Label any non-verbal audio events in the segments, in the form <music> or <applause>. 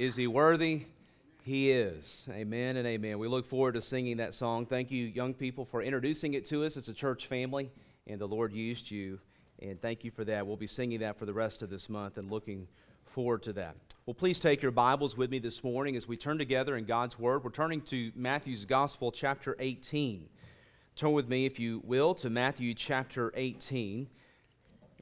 Is he worthy? He is. Amen and amen. We look forward to singing that song. Thank you, young people, for introducing it to us. It's a church family, and the Lord used you. And thank you for that. We'll be singing that for the rest of this month and looking forward to that. Well, please take your Bibles with me this morning as we turn together in God's Word. We're turning to Matthew's Gospel, chapter 18. Turn with me, if you will, to Matthew chapter 18.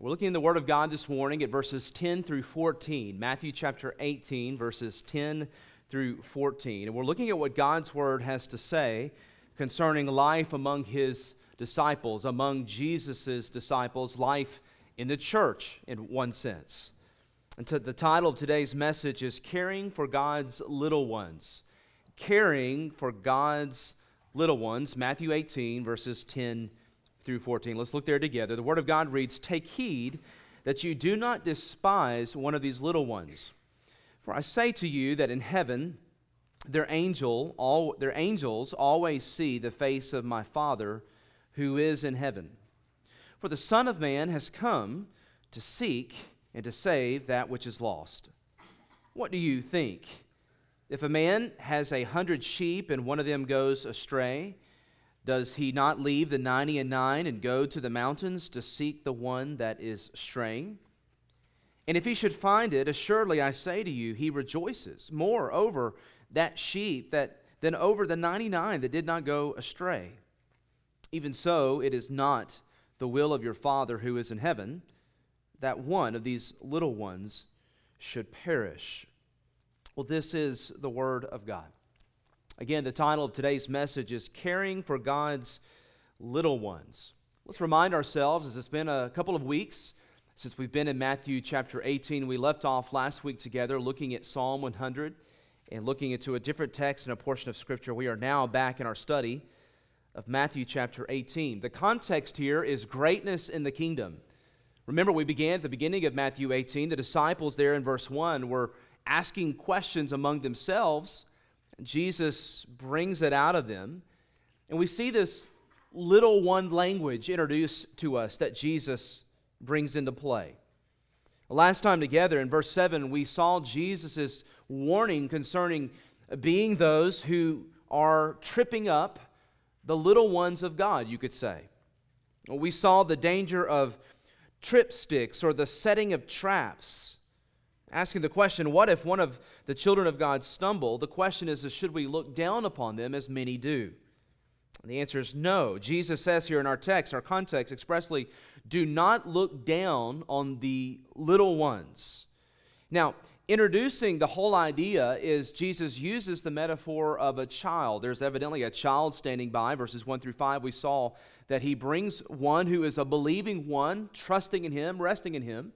We're looking in the Word of God this morning at verses 10 through 14. Matthew chapter 18, verses 10 through 14. And we're looking at what God's Word has to say concerning life among His disciples, among Jesus' disciples, life in the church in one sense. And to, the title of today's message is Caring for God's Little Ones. Caring for God's Little Ones, Matthew 18, verses 10 through 14. Let's look there together. The Word of God reads Take heed that you do not despise one of these little ones. For I say to you that in heaven, their, angel, all, their angels always see the face of my Father who is in heaven. For the Son of Man has come to seek and to save that which is lost. What do you think? If a man has a hundred sheep and one of them goes astray, does he not leave the ninety and nine and go to the mountains to seek the one that is straying? And if he should find it, assuredly I say to you, he rejoices more over that sheep that, than over the ninety nine that did not go astray. Even so, it is not the will of your Father who is in heaven that one of these little ones should perish. Well, this is the Word of God. Again, the title of today's message is Caring for God's Little Ones. Let's remind ourselves, as it's been a couple of weeks since we've been in Matthew chapter 18, we left off last week together looking at Psalm 100 and looking into a different text and a portion of Scripture. We are now back in our study of Matthew chapter 18. The context here is greatness in the kingdom. Remember, we began at the beginning of Matthew 18. The disciples there in verse 1 were asking questions among themselves Jesus brings it out of them. And we see this little one language introduced to us that Jesus brings into play. Last time together in verse 7, we saw Jesus' warning concerning being those who are tripping up the little ones of God, you could say. We saw the danger of tripsticks or the setting of traps asking the question, what if one of the children of God stumble? The question is, should we look down upon them as many do? And the answer is no. Jesus says here in our text, our context expressly, do not look down on the little ones. Now, introducing the whole idea is Jesus uses the metaphor of a child. There's evidently a child standing by, verses 1 through 5. We saw that he brings one who is a believing one, trusting in him, resting in him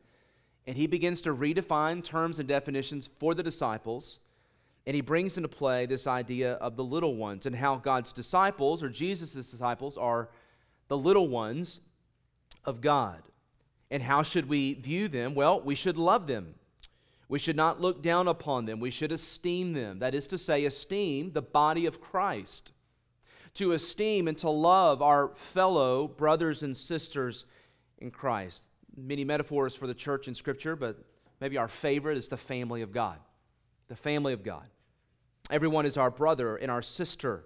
and he begins to redefine terms and definitions for the disciples. And he brings into play this idea of the little ones and how God's disciples, or Jesus' disciples, are the little ones of God. And how should we view them? Well, we should love them. We should not look down upon them. We should esteem them. That is to say, esteem the body of Christ. To esteem and to love our fellow brothers and sisters in Christ many metaphors for the church in Scripture, but maybe our favorite is the family of God. The family of God. Everyone is our brother and our sister.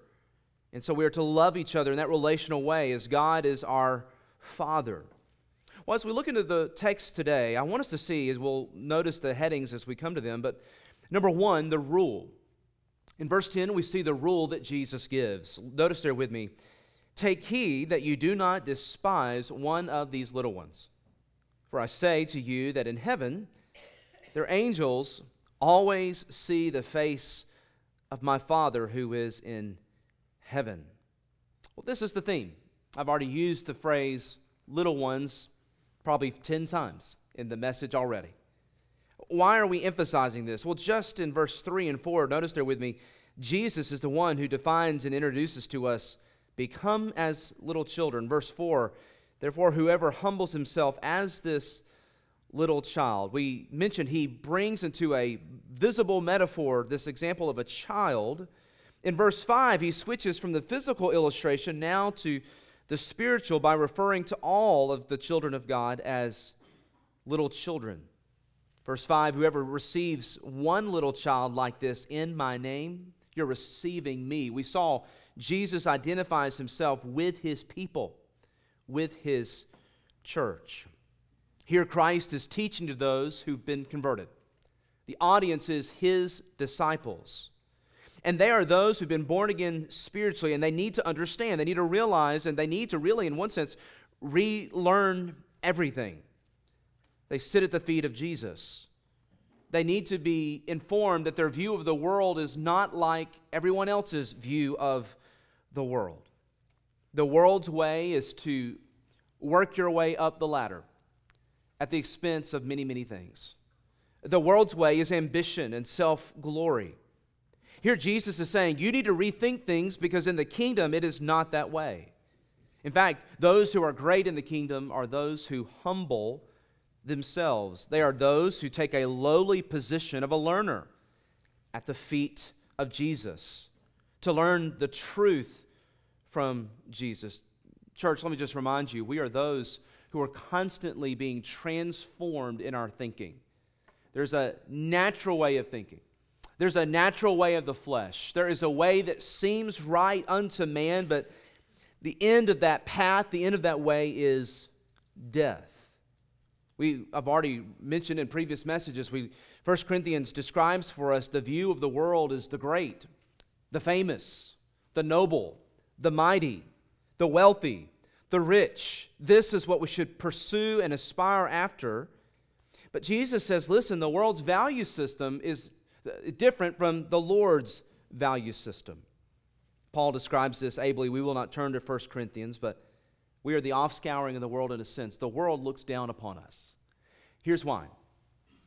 And so we are to love each other in that relational way as God is our Father. Well, as we look into the text today, I want us to see, as we'll notice the headings as we come to them, but number one, the rule. In verse 10, we see the rule that Jesus gives. Notice there with me Take heed that you do not despise one of these little ones. For I say to you that in heaven, their angels always see the face of my Father who is in heaven. Well, this is the theme. I've already used the phrase little ones probably 10 times in the message already. Why are we emphasizing this? Well, just in verse 3 and 4, notice there with me, Jesus is the one who defines and introduces to us become as little children. Verse 4 Therefore, whoever humbles himself as this little child, we mentioned he brings into a visible metaphor this example of a child. In verse 5, he switches from the physical illustration now to the spiritual by referring to all of the children of God as little children. Verse 5 Whoever receives one little child like this in my name, you're receiving me. We saw Jesus identifies himself with his people, with his church. Here, Christ is teaching to those who've been converted. The audience is his disciples. And they are those who've been born again spiritually, and they need to understand, they need to realize, and they need to really, in one sense, relearn everything. They sit at the feet of Jesus. They need to be informed that their view of the world is not like everyone else's view of the world. The world's way is to work your way up the ladder at the expense of many, many things. The world's way is ambition and self glory. Here, Jesus is saying you need to rethink things because in the kingdom it is not that way. In fact, those who are great in the kingdom are those who humble themselves. They are those who take a lowly position of a learner at the feet of Jesus to learn the truth from Jesus. Church, let me just remind you we are those who are constantly being transformed in our thinking. There's a natural way of thinking. There's a natural way of the flesh. There is a way that seems right unto man, but the end of that path, the end of that way is death. We, I've already mentioned in previous messages, we, 1 Corinthians describes for us the view of the world as the great, the famous, the noble, the mighty, the wealthy, the rich. This is what we should pursue and aspire after. But Jesus says, listen, the world's value system is different from the Lord's value system. Paul describes this ably. We will not turn to 1 Corinthians, but we are the offscouring of the world in a sense. The world looks down upon us. Here's why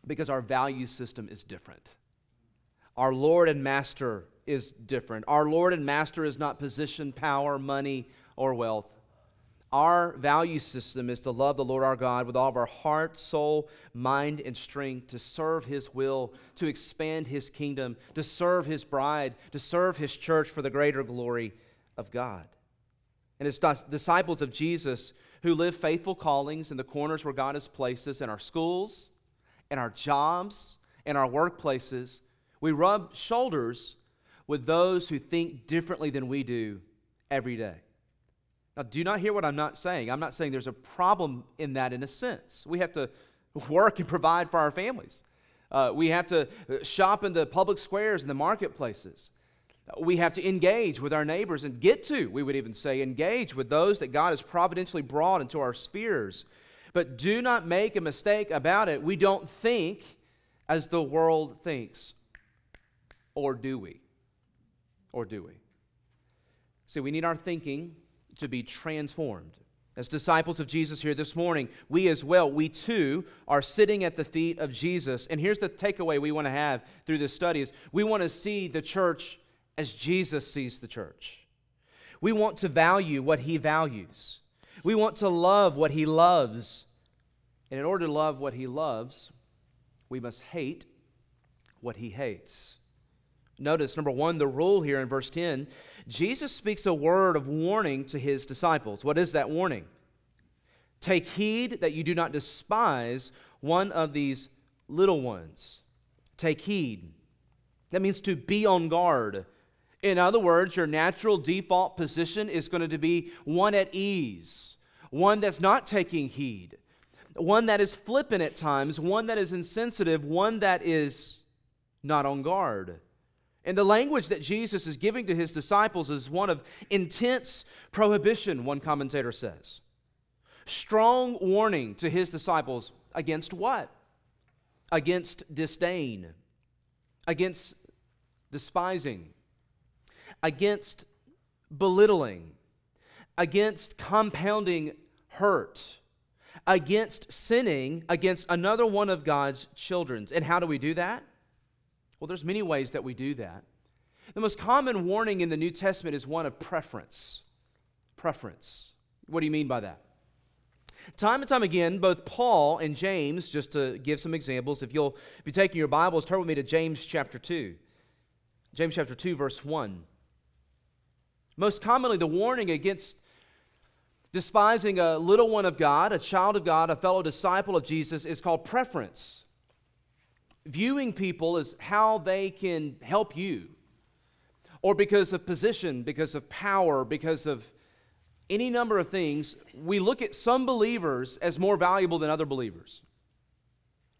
because our value system is different. Our Lord and Master is different. Our Lord and Master is not position, power, money, or wealth. Our value system is to love the Lord our God with all of our heart, soul, mind, and strength, to serve His will, to expand His kingdom, to serve His bride, to serve His church for the greater glory of God. And as disciples of Jesus who live faithful callings in the corners where God has placed us in our schools, in our jobs, in our workplaces, we rub shoulders with those who think differently than we do every day. Now, do not hear what I'm not saying. I'm not saying there's a problem in that in a sense. We have to <laughs> work and provide for our families. Uh, we have to shop in the public squares and the marketplaces. We have to engage with our neighbors and get to, we would even say, engage with those that God has providentially brought into our spheres. But do not make a mistake about it. We don't think as the world thinks. Or do we? Or do we? See, we need our thinking to be transformed. As disciples of Jesus here this morning, we as well, we too are sitting at the feet of Jesus. And here's the takeaway we want to have through this study is we want to see the church as Jesus sees the church. We want to value what he values. We want to love what he loves. And in order to love what he loves, we must hate what he hates. Notice, number one, the rule here in verse 10 Jesus speaks a word of warning to his disciples. What is that warning? Take heed that you do not despise one of these little ones. Take heed. That means to be on guard. In other words, your natural default position is going to be one at ease, one that's not taking heed, one that is flippant at times, one that is insensitive, one that is not on guard. And the language that Jesus is giving to his disciples is one of intense prohibition, one commentator says. Strong warning to his disciples against what? Against disdain, against despising, against belittling, against compounding hurt, against sinning against another one of God's children. And how do we do that? Well, there's many ways that we do that. The most common warning in the New Testament is one of preference. Preference. What do you mean by that? Time and time again, both Paul and James, just to give some examples, if you'll be taking your Bibles, turn with me to James chapter 2. James chapter 2, verse 1. Most commonly, the warning against despising a little one of God, a child of God, a fellow disciple of Jesus, is called preference. Viewing people as how they can help you, or because of position, because of power, because of any number of things, we look at some believers as more valuable than other believers.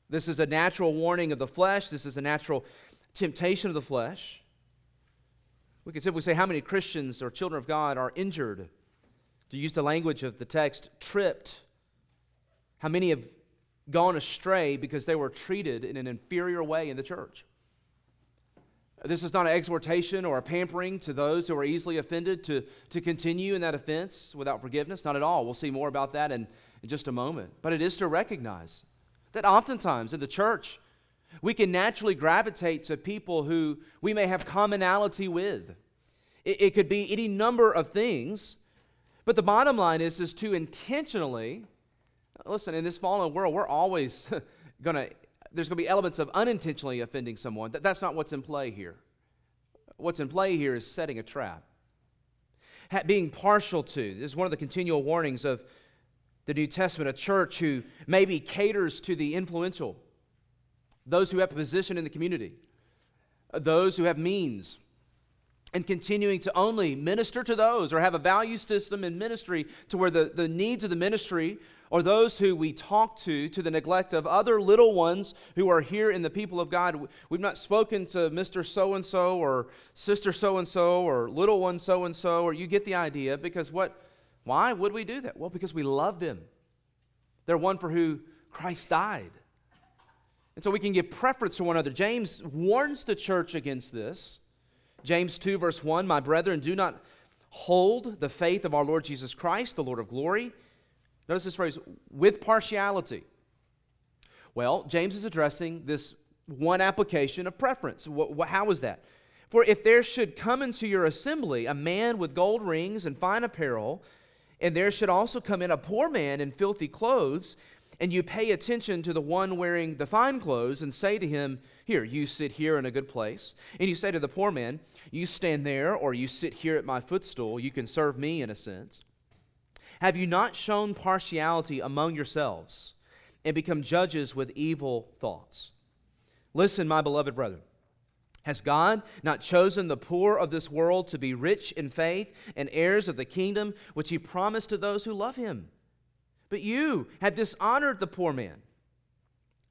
This is a natural warning of the flesh, this is a natural temptation of the flesh. We could simply say how many Christians or children of God are injured, to use the language of the text, tripped. How many have gone astray because they were treated in an inferior way in the church. This is not an exhortation or a pampering to those who are easily offended to, to continue in that offense without forgiveness. Not at all. We'll see more about that in, in just a moment. But it is to recognize that oftentimes in the church, we can naturally gravitate to people who we may have commonality with. It, it could be any number of things, but the bottom line is, is to intentionally Listen, in this fallen world, we're always <laughs> going to, there's going to be elements of unintentionally offending someone. That, that's not what's in play here. What's in play here is setting a trap. Ha- being partial to, this is one of the continual warnings of the New Testament, a church who maybe caters to the influential, those who have a position in the community, uh, those who have means and continuing to only minister to those or have a value system in ministry to where the, the needs of the ministry or those who we talk to to the neglect of other little ones who are here in the people of God. We've not spoken to Mr. So and so or Sister so and so or little one so and so, or you get the idea because what? Why would we do that? Well, because we love them. They're one for who Christ died. And so we can give preference to one another. James warns the church against this. James 2, verse 1 My brethren, do not hold the faith of our Lord Jesus Christ, the Lord of glory. Notice this phrase, with partiality. Well, James is addressing this one application of preference. How is that? For if there should come into your assembly a man with gold rings and fine apparel, and there should also come in a poor man in filthy clothes, and you pay attention to the one wearing the fine clothes and say to him, Here, you sit here in a good place. And you say to the poor man, You stand there, or you sit here at my footstool. You can serve me in a sense. Have you not shown partiality among yourselves and become judges with evil thoughts? Listen, my beloved brethren. Has God not chosen the poor of this world to be rich in faith and heirs of the kingdom which he promised to those who love him? But you have dishonored the poor man.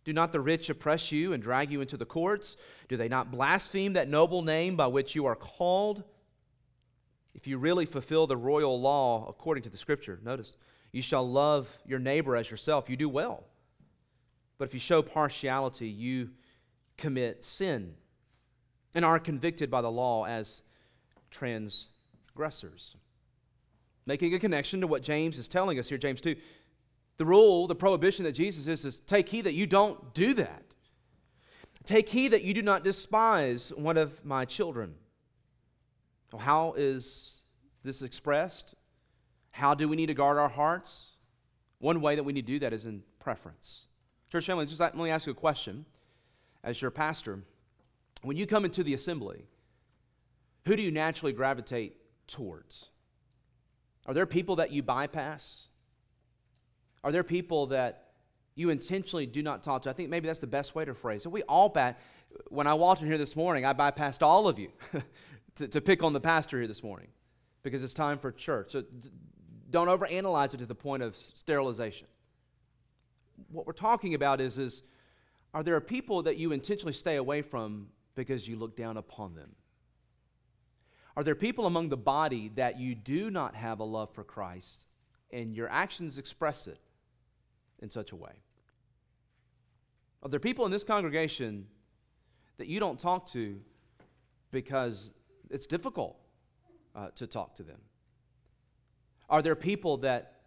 Do not the rich oppress you and drag you into the courts? Do they not blaspheme that noble name by which you are called? If you really fulfill the royal law according to the scripture, notice, you shall love your neighbor as yourself. You do well. But if you show partiality, you commit sin and are convicted by the law as transgressors. Making a connection to what James is telling us here, James 2 the rule, the prohibition that Jesus is, is take heed that you don't do that. Take heed that you do not despise one of my children. Well, how is this expressed? How do we need to guard our hearts? One way that we need to do that is in preference. Church family, just let me ask you a question as your pastor. When you come into the assembly, who do you naturally gravitate towards? Are there people that you bypass? Are there people that you intentionally do not talk to? I think maybe that's the best way to phrase it. We all bat. When I walked in here this morning, I bypassed all of you <laughs> to, to pick on the pastor here this morning because it's time for church. So don't overanalyze it to the point of sterilization. What we're talking about is, is are there people that you intentionally stay away from because you look down upon them? Are there people among the body that you do not have a love for Christ and your actions express it? In such a way? Are there people in this congregation that you don't talk to because it's difficult uh, to talk to them? Are there people that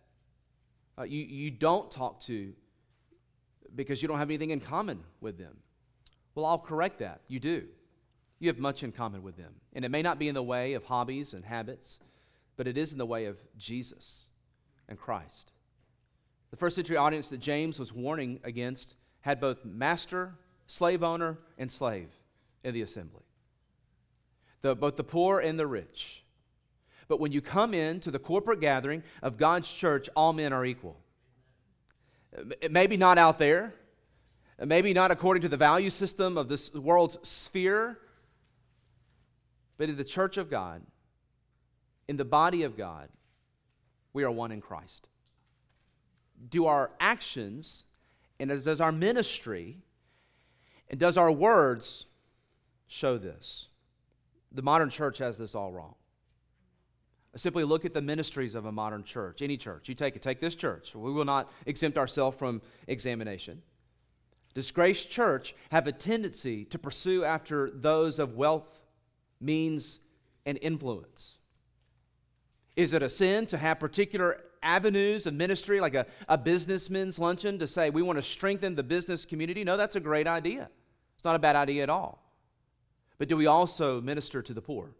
uh, you, you don't talk to because you don't have anything in common with them? Well, I'll correct that. You do. You have much in common with them. And it may not be in the way of hobbies and habits, but it is in the way of Jesus and Christ. The first century audience that James was warning against had both master, slave owner, and slave in the assembly, the, both the poor and the rich. But when you come into the corporate gathering of God's church, all men are equal. Maybe not out there, Maybe not according to the value system of this world's sphere, but in the church of God, in the body of God, we are one in Christ. Do our actions and as does our ministry and does our words show this? The modern church has this all wrong. Simply look at the ministries of a modern church, any church. You take it, take this church. We will not exempt ourselves from examination. Disgraced Church have a tendency to pursue after those of wealth, means, and influence? Is it a sin to have particular avenues of ministry, like a, a businessman's luncheon, to say we want to strengthen the business community? No, that's a great idea. It's not a bad idea at all. But do we also minister to the poor?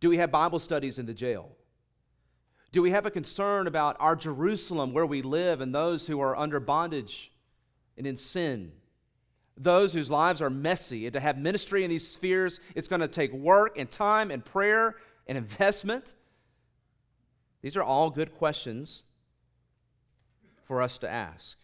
Do we have Bible studies in the jail? Do we have a concern about our Jerusalem, where we live, and those who are under bondage and in sin? Those whose lives are messy. And to have ministry in these spheres, it's going to take work and time and prayer and investment. These are all good questions for us to ask.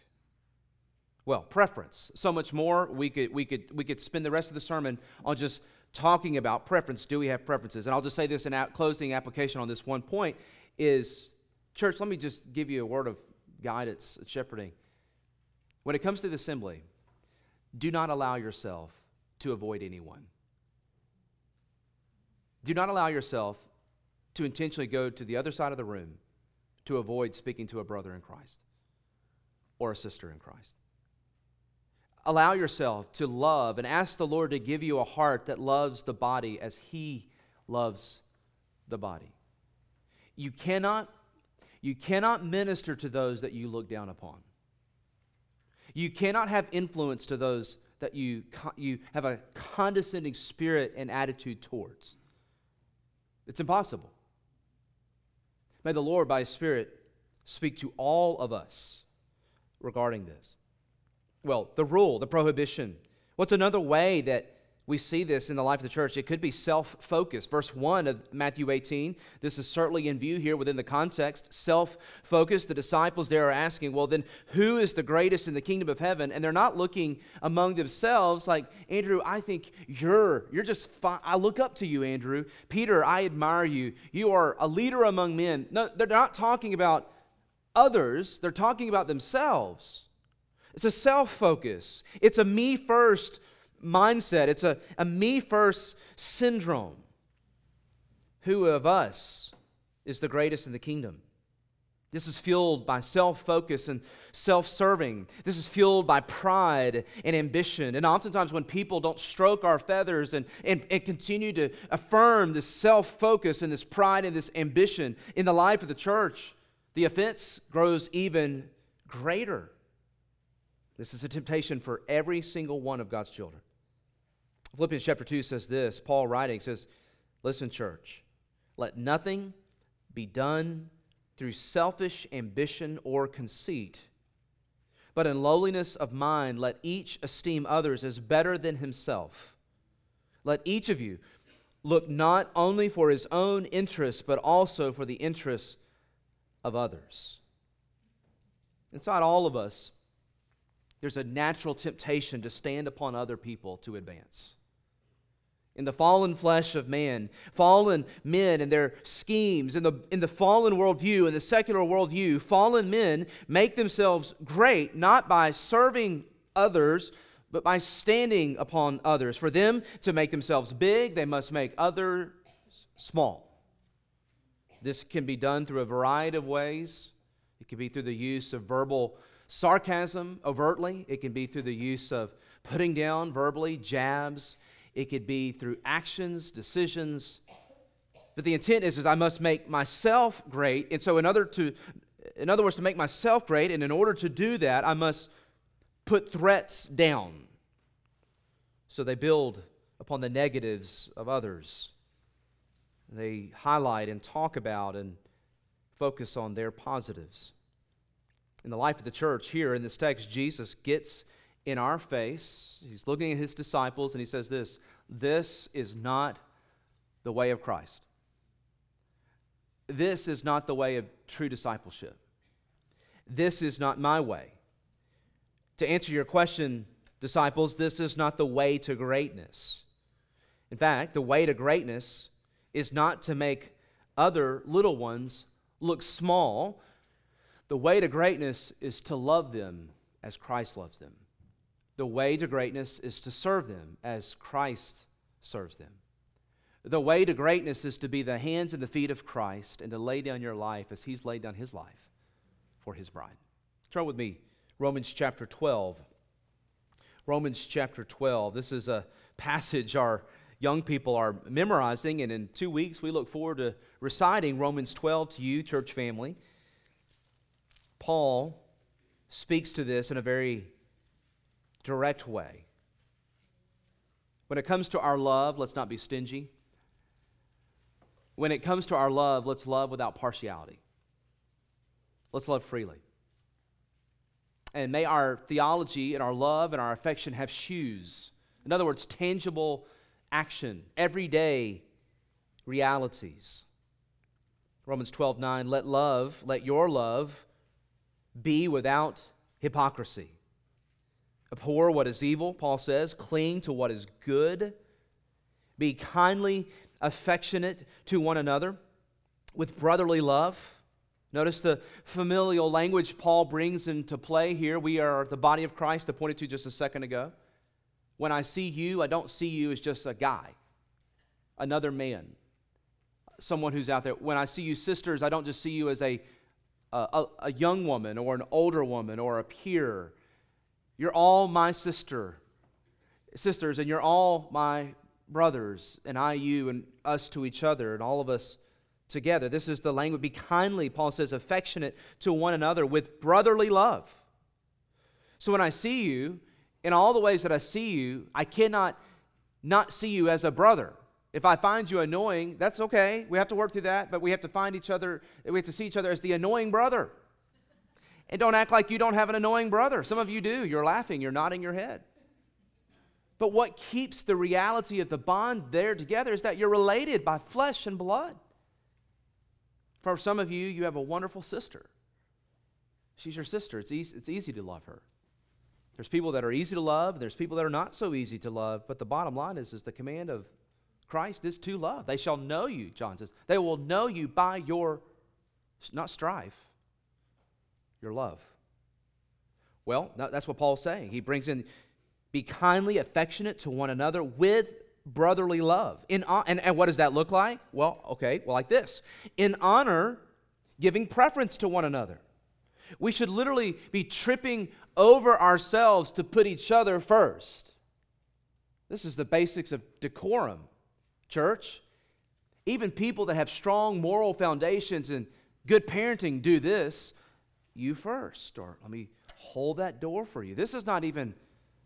Well, preference. So much more. We could, we, could, we could spend the rest of the sermon on just talking about preference. Do we have preferences? And I'll just say this in closing application on this one point is, church, let me just give you a word of guidance, shepherding. When it comes to the assembly, do not allow yourself to avoid anyone. Do not allow yourself to intentionally go to the other side of the room to avoid speaking to a brother in Christ or a sister in Christ allow yourself to love and ask the Lord to give you a heart that loves the body as He loves the body. You cannot, you cannot minister to those that you look down upon. You cannot have influence to those that you, you have a condescending spirit and attitude towards. It's impossible. May the Lord, by His Spirit, speak to all of us regarding this well, the rule, the prohibition. What's another way that we see this in the life of the church? It could be self focused. Verse 1 of Matthew 18, this is certainly in view here within the context. Self focused. The disciples there are asking, well, then who is the greatest in the kingdom of heaven? And they're not looking among themselves like, Andrew, I think you're, you're just. I look up to you, Andrew. Peter, I admire you. You are a leader among men. No, they're not talking about others, they're talking about themselves. It's a self focus, it's a me first mindset, it's a, a me first syndrome. Who of us is the greatest in the kingdom? This is fueled by self focus and self serving. This is fueled by pride and ambition. And oftentimes, when people don't stroke our feathers and, and, and continue to affirm this self focus and this pride and this ambition in the life of the church, the offense grows even greater. This is a temptation for every single one of God's children. Philippians chapter 2 says this Paul writing says, Listen, church, let nothing be done through selfish ambition or conceit, but in lowliness of mind, let each esteem others as better than himself. Let each of you look not only for his own interests, but also for the interests of others. Inside all of us, there's a natural temptation to stand upon other people to advance. In the fallen flesh of man, fallen men and their schemes, in the, in the fallen worldview, in the secular worldview, fallen men make themselves great not by serving others, but by standing upon others. For them to make themselves big, they must make others small. This can be done through a variety of ways. It can be through the use of verbal sarcasm overtly, it can be through the use of putting down verbally, jabs, it could be through actions, decisions. But the intent is, is I must make myself great. And so in other to in other words, to make myself great, and in order to do that, I must put threats down. So they build upon the negatives of others. They highlight and talk about and focus on their positives in the life of the church here in this text, Jesus gets in our face. He's looking at his disciples and he says this This is not the way of Christ. This is not the way of true discipleship. This is not my way. To answer your question, disciples, this is not the way to greatness. In fact, the way to greatness is not to make other little ones look small. The way to greatness is to love them as Christ loves them. The way to greatness is to serve them as Christ serves them. The way to greatness is to be the hands and the feet of Christ and to lay down your life as He's laid down His life for His bride. Turn with me, Romans chapter 12. Romans chapter 12. This is a passage our young people are memorizing, and in two weeks we look forward to reciting Romans 12 to you, church family. Paul speaks to this in a very direct way. When it comes to our love, let's not be stingy. When it comes to our love, let's love without partiality. Let's love freely. And may our theology and our love and our affection have shoes. In other words, tangible action, everyday realities. Romans 12 9, let love, let your love be without hypocrisy. Abhor what is evil, Paul says, cling to what is good. Be kindly affectionate to one another with brotherly love. Notice the familial language Paul brings into play here. We are the body of Christ, I pointed to just a second ago. When I see you, I don't see you as just a guy, another man, someone who's out there. When I see you, sisters, I don't just see you as a, a, a young woman or an older woman or a peer. You're all my sister, sisters, and you're all my brothers, and I, you, and us to each other, and all of us together. This is the language. Be kindly, Paul says, affectionate to one another with brotherly love. So when I see you, in all the ways that I see you, I cannot not see you as a brother. If I find you annoying, that's okay. We have to work through that, but we have to find each other, we have to see each other as the annoying brother. And don't act like you don't have an annoying brother. Some of you do. You're laughing, you're nodding your head. But what keeps the reality of the bond there together is that you're related by flesh and blood. For some of you, you have a wonderful sister. She's your sister. It's easy, it's easy to love her. There's people that are easy to love, and there's people that are not so easy to love. But the bottom line is, is the command of Christ is to love. They shall know you, John says. They will know you by your, not strife, your love. Well, that's what Paul's saying. He brings in be kindly affectionate to one another with brotherly love. In, and, and what does that look like? Well, okay, well, like this in honor, giving preference to one another. We should literally be tripping over ourselves to put each other first. This is the basics of decorum, church. Even people that have strong moral foundations and good parenting do this. You first, or let me hold that door for you. This is not even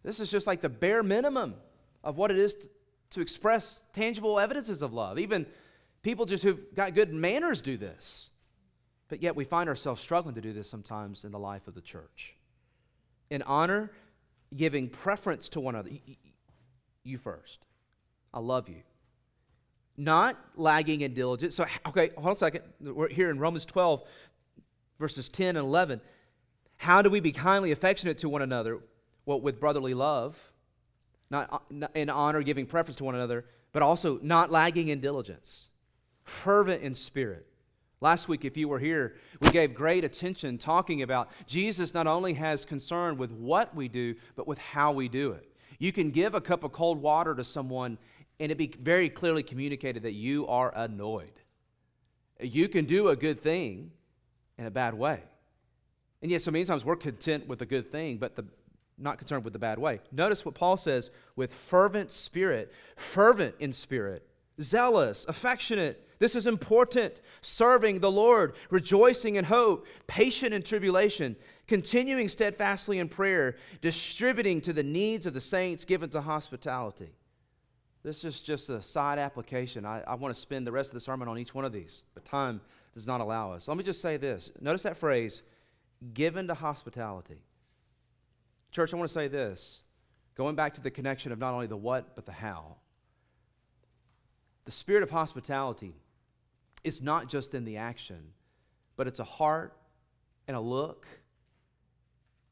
this is just like the bare minimum of what it is to, to express tangible evidences of love. Even people just who've got good manners do this. But yet we find ourselves struggling to do this sometimes in the life of the church. In honor, giving preference to one another. You first. I love you. Not lagging in diligence. So, okay, hold on a second. We're here in Romans 12, verses 10 and 11. How do we be kindly affectionate to one another? well, with brotherly love, not in honor, giving preference to one another, but also not lagging in diligence, fervent in spirit. Last week, if you were here, we gave great attention talking about Jesus not only has concern with what we do, but with how we do it. You can give a cup of cold water to someone and it be very clearly communicated that you are annoyed. You can do a good thing in a bad way. And yes, so many times we're content with a good thing, but the, not concerned with the bad way. Notice what Paul says with fervent spirit, fervent in spirit, zealous, affectionate. This is important. Serving the Lord, rejoicing in hope, patient in tribulation, continuing steadfastly in prayer, distributing to the needs of the saints, given to hospitality. This is just a side application. I, I want to spend the rest of the sermon on each one of these, but time does not allow us. Let me just say this. Notice that phrase, given to hospitality. Church, I want to say this going back to the connection of not only the what, but the how. The spirit of hospitality is not just in the action, but it's a heart and a look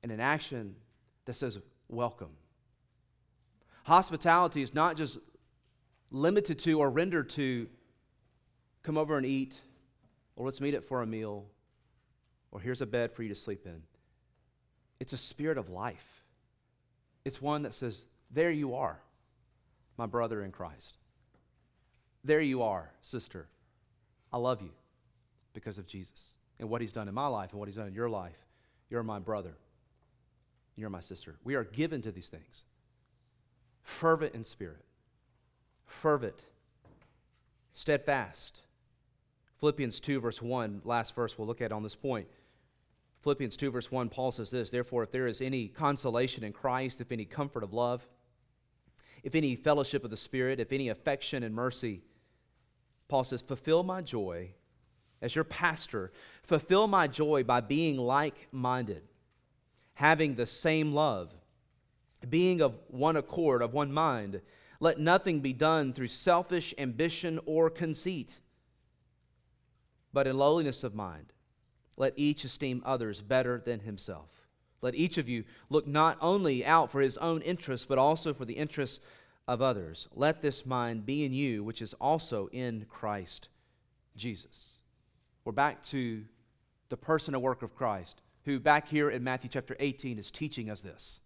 and an action that says, Welcome. Hospitality is not just limited to or rendered to come over and eat, or let's meet it for a meal, or here's a bed for you to sleep in. It's a spirit of life. It's one that says, There you are, my brother in Christ. There you are, sister. I love you because of Jesus and what he's done in my life and what he's done in your life. You're my brother. You're my sister. We are given to these things. Fervent in spirit, fervent, steadfast. Philippians 2, verse 1, last verse we'll look at on this point. Philippians 2, verse 1, Paul says this Therefore, if there is any consolation in Christ, if any comfort of love, if any fellowship of the Spirit, if any affection and mercy, Paul says, Fulfill my joy as your pastor. Fulfill my joy by being like minded, having the same love, being of one accord, of one mind. Let nothing be done through selfish ambition or conceit, but in lowliness of mind let each esteem others better than himself. Let each of you look not only out for his own interests, but also for the interests of others. Let this mind be in you, which is also in Christ Jesus. We're back to the person and work of Christ, who back here in Matthew chapter 18 is teaching us this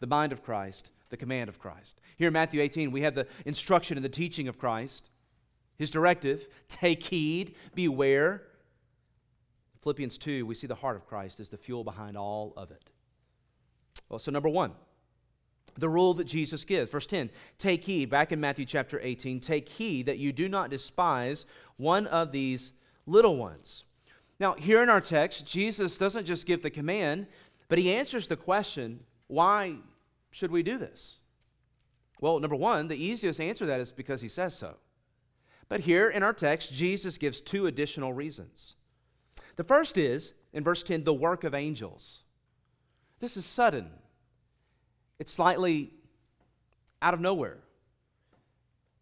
the mind of Christ, the command of Christ. Here in Matthew 18, we have the instruction and the teaching of Christ, his directive take heed, beware Philippians 2, we see the heart of Christ as the fuel behind all of it. Well, so number one, the rule that Jesus gives. Verse 10 Take heed, back in Matthew chapter 18, take heed that you do not despise one of these little ones. Now, here in our text, Jesus doesn't just give the command, but he answers the question why should we do this? Well, number one, the easiest answer to that is because he says so. But here in our text, Jesus gives two additional reasons. The first is, in verse 10, the work of angels. This is sudden, it's slightly out of nowhere.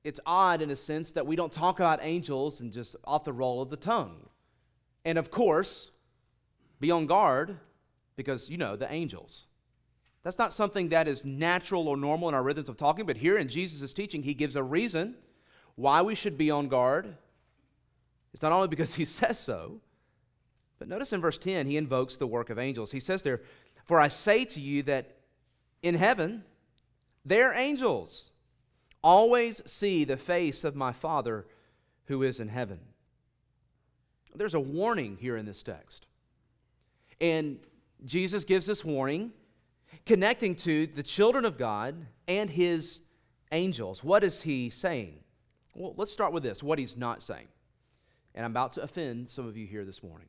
It's odd in a sense that we don't talk about angels and just off the roll of the tongue. And of course, be on guard because you know the angels. That's not something that is natural or normal in our rhythms of talking, but here in Jesus' teaching, he gives a reason why we should be on guard. It's not only because he <laughs> says so, but notice in verse 10, he invokes the work of angels. He says there, For I say to you that in heaven, their angels always see the face of my Father who is in heaven. There's a warning here in this text. And Jesus gives this warning connecting to the children of God and his angels. What is he saying? Well, let's start with this what he's not saying. And I'm about to offend some of you here this morning.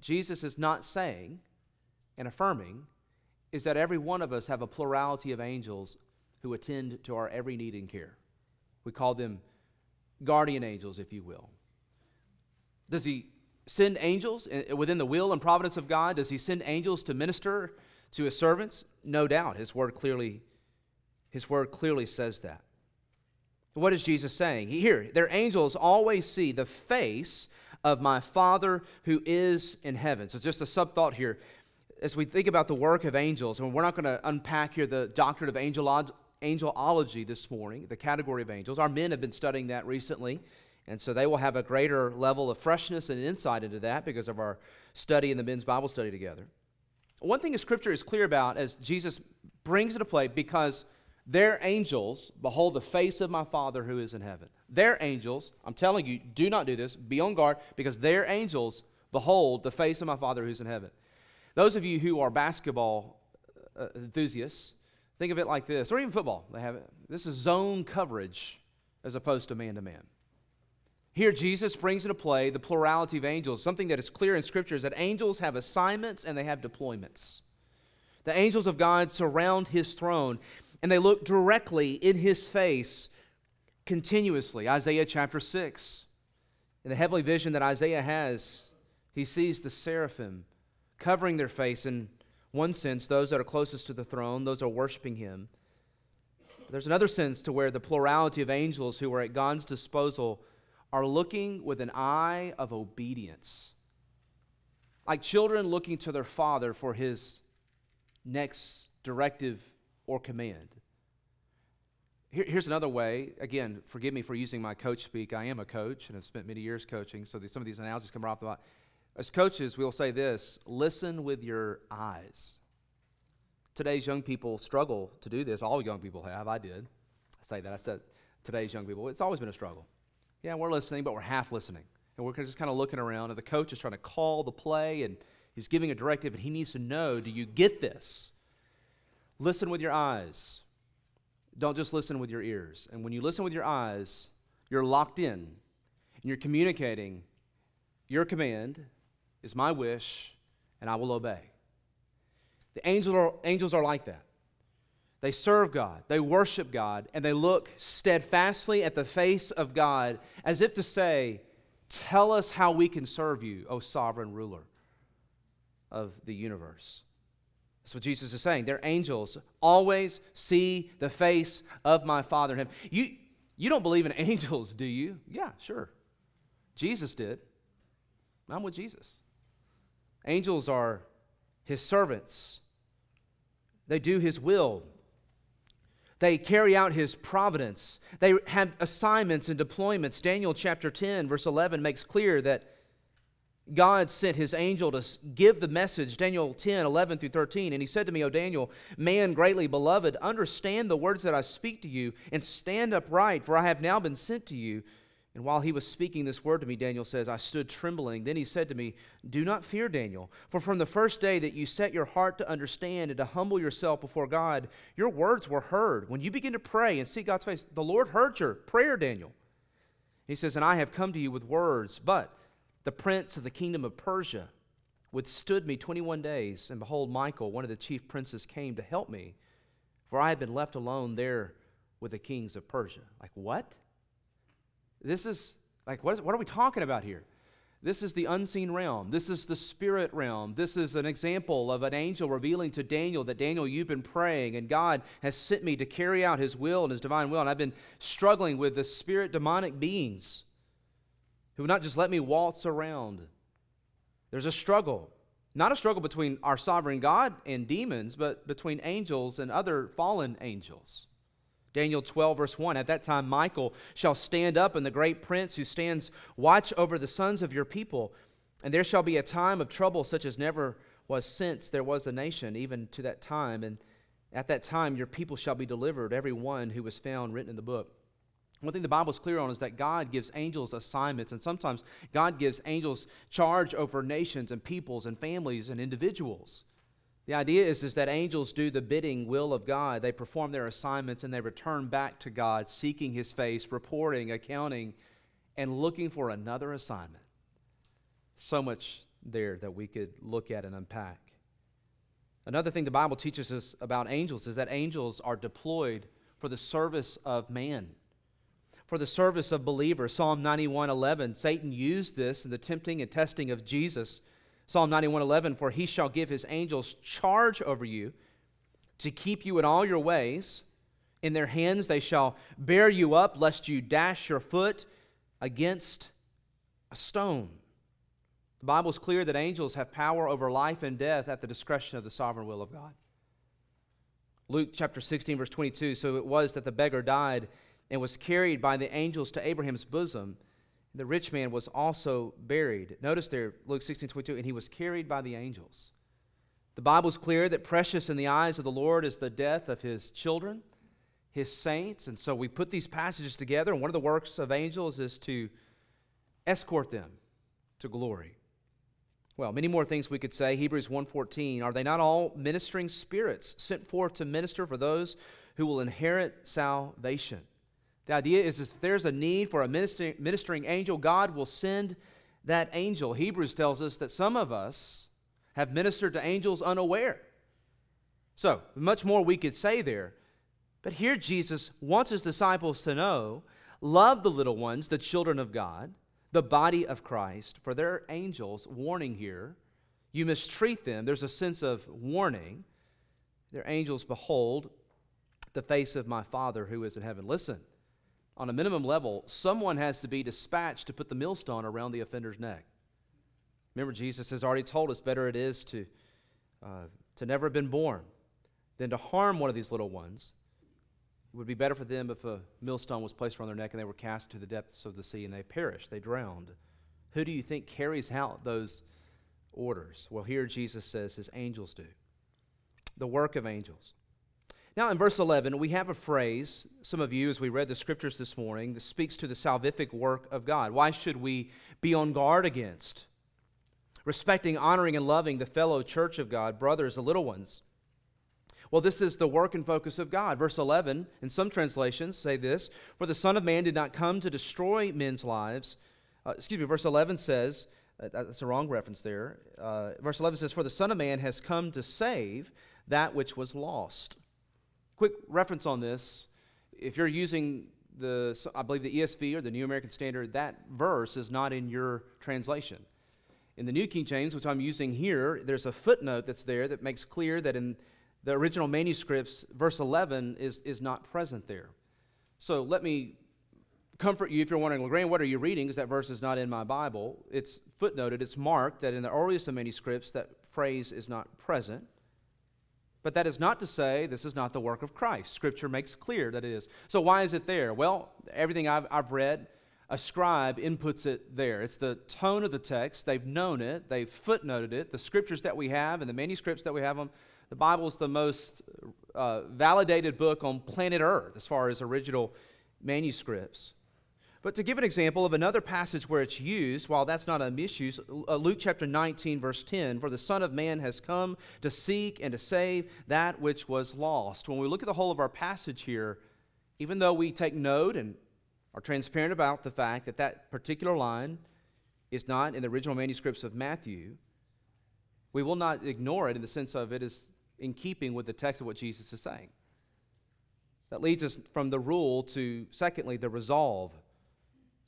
Jesus is not saying and affirming is that every one of us have a plurality of angels who attend to our every need and care. We call them guardian angels, if you will. Does he send angels within the will and providence of God? Does he send angels to minister to his servants? No doubt. His word clearly, his word clearly says that. What is Jesus saying? Here, their angels always see the face of my Father who is in heaven. So, it's just a sub thought here. As we think about the work of angels, and we're not going to unpack here the doctrine of angelology this morning, the category of angels. Our men have been studying that recently, and so they will have a greater level of freshness and insight into that because of our study in the men's Bible study together. One thing the scripture is clear about as Jesus brings it to play because their angels behold the face of my Father who is in heaven. Their angels, I'm telling you, do not do this. Be on guard because their angels behold the face of my Father who's in heaven. Those of you who are basketball uh, enthusiasts, think of it like this, or even football. They have it. This is zone coverage as opposed to man to man. Here, Jesus brings into play the plurality of angels. Something that is clear in Scripture is that angels have assignments and they have deployments. The angels of God surround his throne and they look directly in his face continuously. Isaiah chapter 6. In the heavenly vision that Isaiah has, he sees the seraphim covering their face. In one sense, those that are closest to the throne, those are worshiping him. There's another sense to where the plurality of angels who are at God's disposal are looking with an eye of obedience. Like children looking to their father for his next directive or command. Here, here's another way. Again, forgive me for using my coach speak. I am a coach and have spent many years coaching, so some of these analogies come off the bat. As coaches, we'll say this listen with your eyes. Today's young people struggle to do this. All young people have. I did. I say that. I said today's young people. It's always been a struggle. Yeah, we're listening, but we're half listening. And we're just kind of looking around, and the coach is trying to call the play, and he's giving a directive, and he needs to know do you get this? Listen with your eyes. Don't just listen with your ears. And when you listen with your eyes, you're locked in, and you're communicating your command is my wish, and I will obey. The angels are, angels are like that. They serve God, they worship God, and they look steadfastly at the face of God as if to say, Tell us how we can serve you, O sovereign ruler of the universe. That's what Jesus is saying. Their angels always see the face of my Father in heaven. You, you don't believe in <laughs> angels, do you? Yeah, sure. Jesus did. I'm with Jesus. Angels are his servants, they do his will. They carry out his providence. They have assignments and deployments. Daniel chapter 10, verse 11 makes clear that God sent his angel to give the message, Daniel 10, 11 through 13. And he said to me, O Daniel, man greatly beloved, understand the words that I speak to you and stand upright, for I have now been sent to you. And while he was speaking this word to me, Daniel says, I stood trembling. Then he said to me, Do not fear, Daniel, for from the first day that you set your heart to understand and to humble yourself before God, your words were heard. When you begin to pray and seek God's face, the Lord heard your prayer, Daniel. He says, And I have come to you with words, but the prince of the kingdom of Persia withstood me 21 days. And behold, Michael, one of the chief princes, came to help me, for I had been left alone there with the kings of Persia. Like, what? This is like, what, is, what are we talking about here? This is the unseen realm. This is the spirit realm. This is an example of an angel revealing to Daniel that Daniel, you've been praying, and God has sent me to carry out his will and his divine will. And I've been struggling with the spirit demonic beings who would not just let me waltz around. There's a struggle. Not a struggle between our sovereign God and demons, but between angels and other fallen angels. Daniel 12, verse 1 At that time, Michael shall stand up, and the great prince who stands watch over the sons of your people. And there shall be a time of trouble such as never was since there was a nation, even to that time. And at that time, your people shall be delivered, every one who was found written in the book. One thing the Bible is clear on is that God gives angels assignments, and sometimes God gives angels charge over nations and peoples and families and individuals. The idea is, is that angels do the bidding will of God. They perform their assignments and they return back to God, seeking His face, reporting, accounting, and looking for another assignment. So much there that we could look at and unpack. Another thing the Bible teaches us about angels is that angels are deployed for the service of man, for the service of believers. Psalm 91:11, Satan used this in the tempting and testing of Jesus Psalm 91:11 for he shall give his angels charge over you to keep you in all your ways in their hands they shall bear you up lest you dash your foot against a stone. The Bible is clear that angels have power over life and death at the discretion of the sovereign will of God. Luke chapter 16 verse 22 so it was that the beggar died and was carried by the angels to Abraham's bosom the rich man was also buried. Notice there, Luke 16 22, and he was carried by the angels. The Bible is clear that precious in the eyes of the Lord is the death of his children, his saints. And so we put these passages together, and one of the works of angels is to escort them to glory. Well, many more things we could say. Hebrews 1:14, are they not all ministering spirits sent forth to minister for those who will inherit salvation? The idea is if there's a need for a ministering, angel, God will send that angel. Hebrews tells us that some of us have ministered to angels unaware. So, much more we could say there. But here Jesus wants his disciples to know love the little ones, the children of God, the body of Christ, for their angels, warning here. You mistreat them. There's a sense of warning. Their angels, behold the face of my Father who is in heaven. Listen, on a minimum level, someone has to be dispatched to put the millstone around the offender's neck. Remember, Jesus has already told us better it is to, uh, to never have been born than to harm one of these little ones. It would be better for them if a millstone was placed around their neck and they were cast to the depths of the sea and they perished, they drowned. Who do you think carries out those orders? Well, here Jesus says his angels do. The work of angels. Now, in verse 11, we have a phrase, some of you, as we read the scriptures this morning, that speaks to the salvific work of God. Why should we be on guard against? Respecting, honoring, and loving the fellow church of God, brothers, the little ones. Well, this is the work and focus of God. Verse 11, in some translations, say this For the Son of Man did not come to destroy men's lives. Uh, excuse me, verse 11 says, uh, that's a wrong reference there. Uh, verse 11 says, For the Son of Man has come to save that which was lost. Quick reference on this. If you're using the, I believe the ESV or the New American Standard, that verse is not in your translation. In the New King James, which I'm using here, there's a footnote that's there that makes clear that in the original manuscripts, verse 11 is, is not present there. So let me comfort you if you're wondering, well, what are you reading? Because that verse is not in my Bible. It's footnoted, it's marked that in the earliest of manuscripts, that phrase is not present. But that is not to say this is not the work of Christ. Scripture makes clear that it is. So why is it there? Well, everything I've, I've read, a scribe inputs it there. It's the tone of the text. They've known it, they've footnoted it. The scriptures that we have and the manuscripts that we have them, the Bible is the most uh, validated book on planet Earth as far as original manuscripts. But to give an example of another passage where it's used, while that's not a misuse, uh, Luke chapter 19, verse 10 For the Son of Man has come to seek and to save that which was lost. When we look at the whole of our passage here, even though we take note and are transparent about the fact that that particular line is not in the original manuscripts of Matthew, we will not ignore it in the sense of it is in keeping with the text of what Jesus is saying. That leads us from the rule to, secondly, the resolve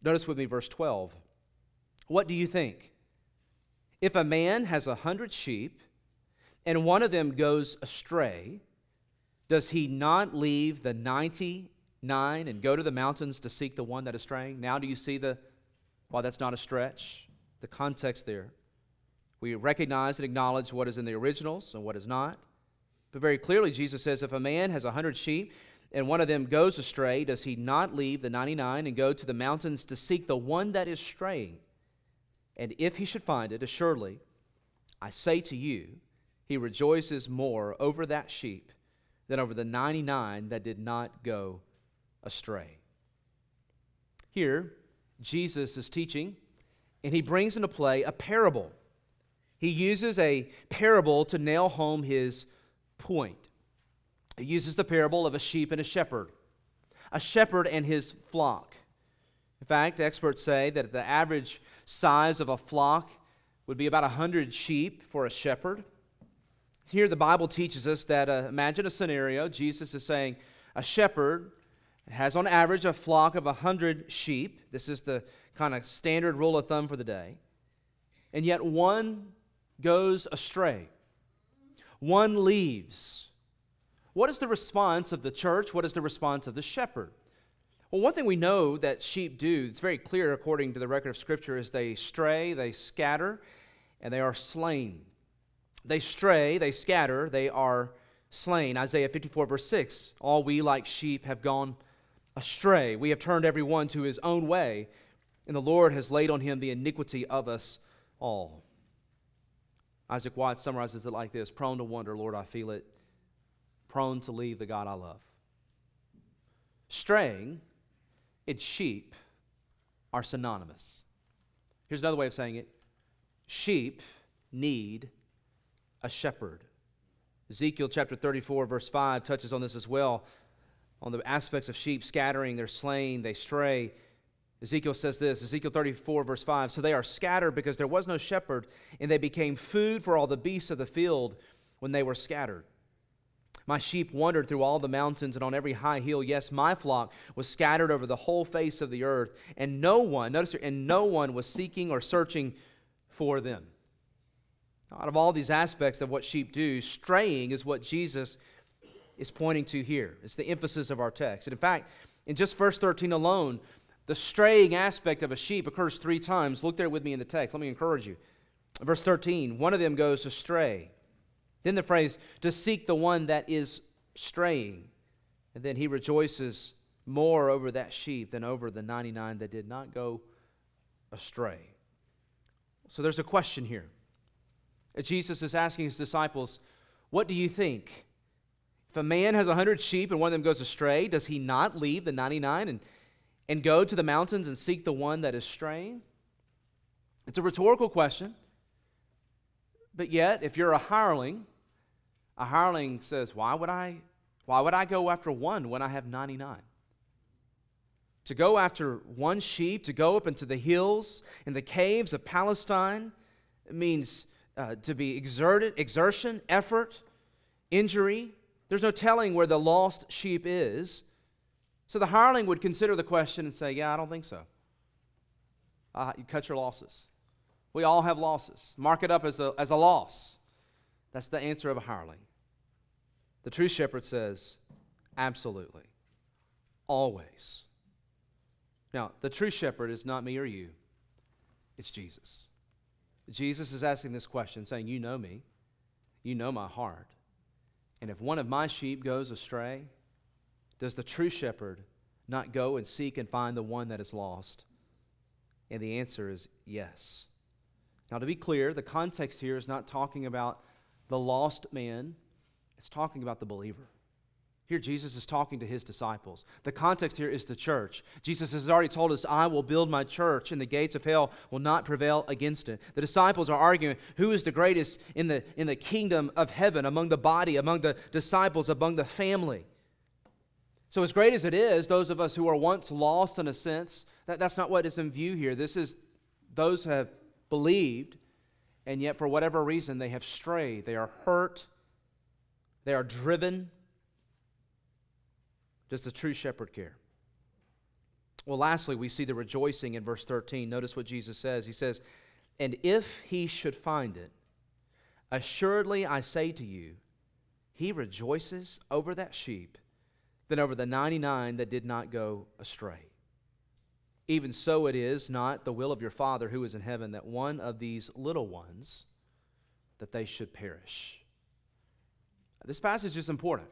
Notice with me verse 12. What do you think? If a man has a hundred sheep and one of them goes astray, does he not leave the 99 and go to the mountains to seek the one that is straying? Now, do you see the, why that's not a stretch? The context there. We recognize and acknowledge what is in the originals and what is not. But very clearly, Jesus says if a man has a hundred sheep and one of them goes astray, does he not leave the 99 and go to the mountains to seek the one that is straying? And if he should find it, assuredly, I say to you, he rejoices more over that sheep than over the 99 that did not go astray. Here, Jesus is teaching, and he brings into play a parable. He uses a parable to nail home his point. It uses the parable of a sheep and a shepherd, a shepherd and his flock. In fact, experts say that the average size of a flock would be about 100 sheep for a shepherd. Here, the Bible teaches us that uh, imagine a scenario. Jesus is saying a shepherd has, on average, a flock of 100 sheep. This is the kind of standard rule of thumb for the day. And yet, one goes astray, one leaves what is the response of the church? What is the response of the shepherd? Well, one thing we know that sheep do, it's very clear according to the record of Scripture, is they stray, they scatter, and they are slain. They stray, they scatter, they are slain. Isaiah 54, verse 6 All we like sheep have gone astray. We have turned every one to his own way, and the Lord has laid on him the iniquity of us all. Isaac Watts summarizes it like this Prone to wonder, Lord, I feel it prone to leave the God I love. Straying and sheep are synonymous. Here's another way of saying it sheep need a shepherd. Ezekiel chapter 34, verse 5 touches on this as well, on the aspects of sheep scattering, they're slain, they stray. Ezekiel says this Ezekiel 34, verse 5 So they are scattered because there was no shepherd, and they became food for all the beasts of the field when they were scattered. My sheep wandered through all the mountains and on every high hill. Yes, my flock was scattered over the whole face of the earth, and no one, notice here, and no one was seeking or searching for them. Out of all these aspects of what sheep do, straying is what Jesus is pointing to here. It's the emphasis of our text. And in fact, in just verse 13 alone, the straying aspect of a sheep occurs three times. Look there with me in the text. Let me encourage you. Verse 13, one of them goes astray. Then the phrase, to seek the one that is straying. And then he rejoices more over that sheep than over the 99 that did not go astray. So there's a question here. Jesus is asking his disciples, What do you think? If a man has a hundred sheep and one of them goes astray, does he not leave the 99 and, and go to the mountains and seek the one that is straying? It's a rhetorical question. But yet, if you're a hireling, a hireling says, Why would I, why would I go after one when I have 99? To go after one sheep, to go up into the hills and the caves of Palestine, means uh, to be exerted, exertion, effort, injury. There's no telling where the lost sheep is. So the hireling would consider the question and say, Yeah, I don't think so. Uh, you cut your losses. We all have losses. Mark it up as a, as a loss. That's the answer of a hireling. The true shepherd says, absolutely, always. Now, the true shepherd is not me or you, it's Jesus. Jesus is asking this question, saying, You know me, you know my heart. And if one of my sheep goes astray, does the true shepherd not go and seek and find the one that is lost? And the answer is yes. Now, to be clear, the context here is not talking about the lost man, it's talking about the believer. Here, Jesus is talking to his disciples. The context here is the church. Jesus has already told us, I will build my church, and the gates of hell will not prevail against it. The disciples are arguing who is the greatest in the, in the kingdom of heaven, among the body, among the disciples, among the family. So, as great as it is, those of us who are once lost in a sense, that, that's not what is in view here. This is those who have believed, and yet for whatever reason they have strayed. They are hurt, they are driven. Does the true shepherd care? Well, lastly, we see the rejoicing in verse 13. Notice what Jesus says. He says, And if he should find it, assuredly I say to you, he rejoices over that sheep than over the 99 that did not go astray. Even so, it is not the will of your Father who is in heaven that one of these little ones that they should perish. This passage is important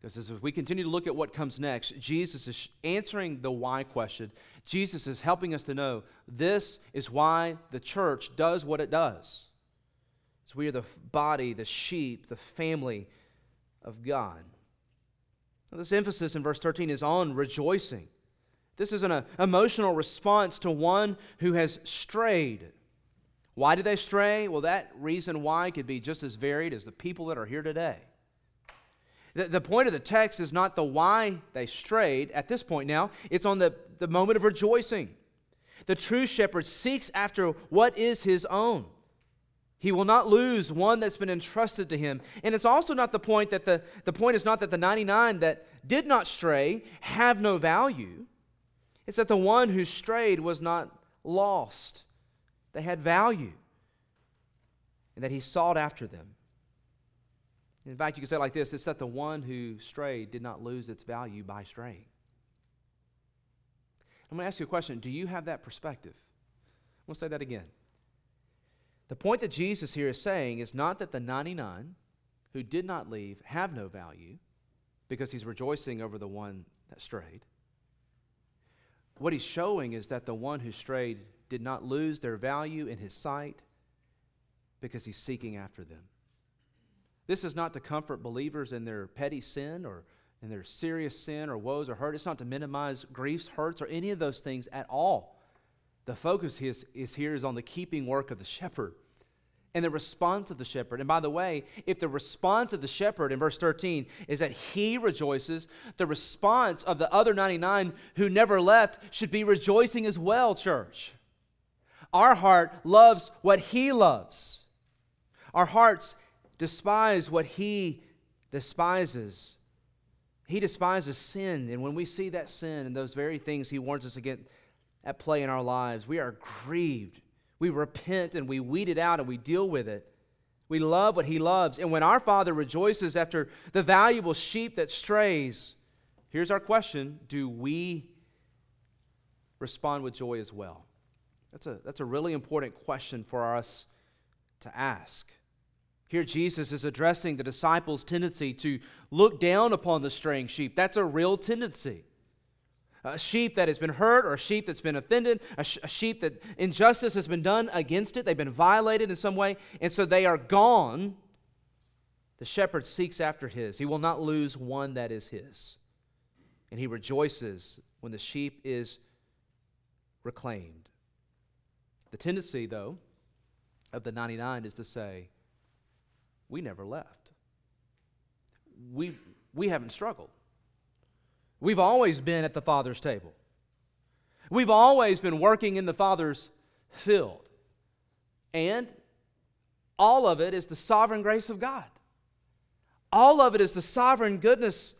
because as we continue to look at what comes next, Jesus is answering the why question. Jesus is helping us to know this is why the church does what it does. So we are the body, the sheep, the family of God. Now, this emphasis in verse 13 is on rejoicing. This is an uh, emotional response to one who has strayed. Why did they stray? Well, that reason why could be just as varied as the people that are here today. The, the point of the text is not the why they strayed at this point now, it's on the, the moment of rejoicing. The true shepherd seeks after what is his own. He will not lose one that's been entrusted to him. And it's also not the point that the, the point is not that the 99 that did not stray have no value. It's that the one who strayed was not lost, they had value, and that he sought after them. In fact, you can say it like this it's that the one who strayed did not lose its value by straying. I'm going to ask you a question Do you have that perspective? I'm going to say that again. The point that Jesus here is saying is not that the 99 who did not leave have no value because he's rejoicing over the one that strayed. What he's showing is that the one who strayed did not lose their value in his sight because he's seeking after them. This is not to comfort believers in their petty sin or in their serious sin or woes or hurt. It's not to minimize griefs, hurts, or any of those things at all. The focus is, is here is on the keeping work of the shepherd and the response of the shepherd. And by the way, if the response of the shepherd in verse 13 is that he rejoices, the response of the other 99 who never left should be rejoicing as well, church. Our heart loves what he loves. Our hearts despise what he despises. He despises sin, and when we see that sin and those very things he warns us against at play in our lives, we are grieved we repent and we weed it out and we deal with it. We love what He loves. And when our Father rejoices after the valuable sheep that strays, here's our question Do we respond with joy as well? That's a, that's a really important question for us to ask. Here, Jesus is addressing the disciples' tendency to look down upon the straying sheep. That's a real tendency. A sheep that has been hurt, or a sheep that's been offended, a, sh- a sheep that injustice has been done against it, they've been violated in some way, and so they are gone. The shepherd seeks after his. He will not lose one that is his. And he rejoices when the sheep is reclaimed. The tendency, though, of the 99 is to say, we never left. We, we haven't struggled. We've always been at the Father's table. We've always been working in the Father's field. And all of it is the sovereign grace of God. All of it is the sovereign goodness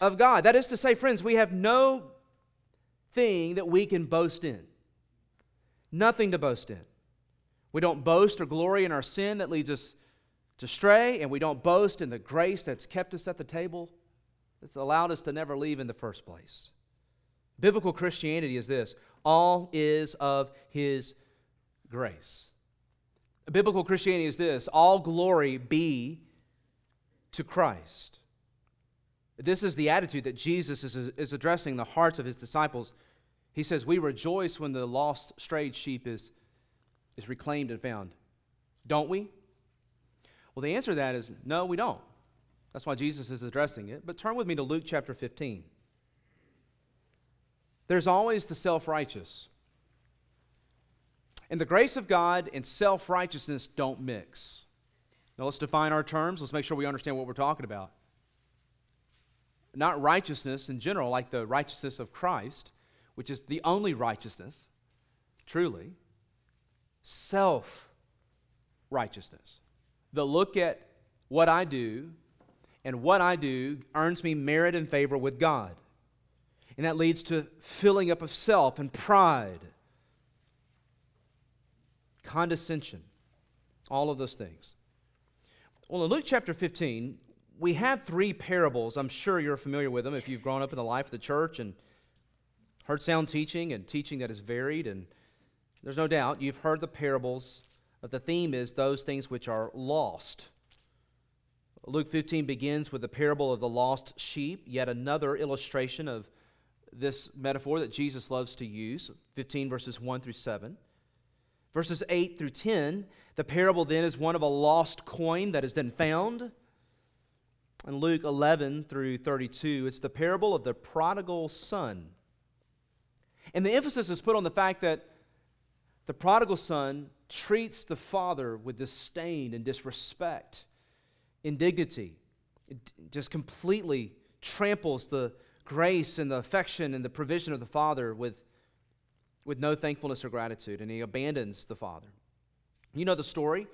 of God. That is to say, friends, we have no thing that we can boast in. Nothing to boast in. We don't boast or glory in our sin that leads us to stray, and we don't boast in the grace that's kept us at the table, that's allowed us to never leave in the first place. Biblical Christianity is this all is of His grace. Biblical Christianity is this all glory be to Christ. This is the attitude that Jesus is, is addressing the hearts of his disciples. He says, We rejoice when the lost, strayed sheep is, is reclaimed and found. Don't we? Well, the answer to that is no, we don't. That's why Jesus is addressing it. But turn with me to Luke chapter 15. There's always the self righteous. And the grace of God and self righteousness don't mix. Now let's define our terms. Let's make sure we understand what we're talking about. Not righteousness in general, like the righteousness of Christ, which is the only righteousness, truly. Self righteousness the look at what I do and what I do earns me merit and favor with God. And that leads to filling up of self and pride, condescension, all of those things. Well, in Luke chapter 15, we have three parables. I'm sure you're familiar with them if you've grown up in the life of the church and heard sound teaching and teaching that is varied. And there's no doubt you've heard the parables but the theme is those things which are lost. Luke 15 begins with the parable of the lost sheep, yet another illustration of this metaphor that Jesus loves to use 15 verses 1 through 7. Verses 8 through 10, the parable then is one of a lost coin that is then found. In Luke 11 through 32, it's the parable of the prodigal son. And the emphasis is put on the fact that the prodigal son treats the father with disdain and disrespect, indignity. It just completely tramples the grace and the affection and the provision of the father with, with no thankfulness or gratitude, and he abandons the father. You know the story.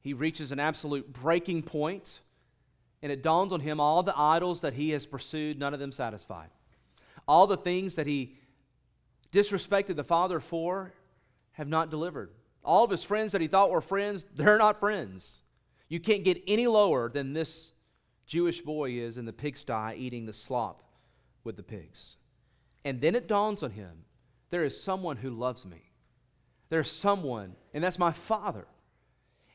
He reaches an absolute breaking point, and it dawns on him all the idols that he has pursued, none of them satisfied. All the things that he disrespected the father for have not delivered. All of his friends that he thought were friends, they're not friends. You can't get any lower than this Jewish boy is in the pigsty eating the slop with the pigs. And then it dawns on him there is someone who loves me. There's someone, and that's my father.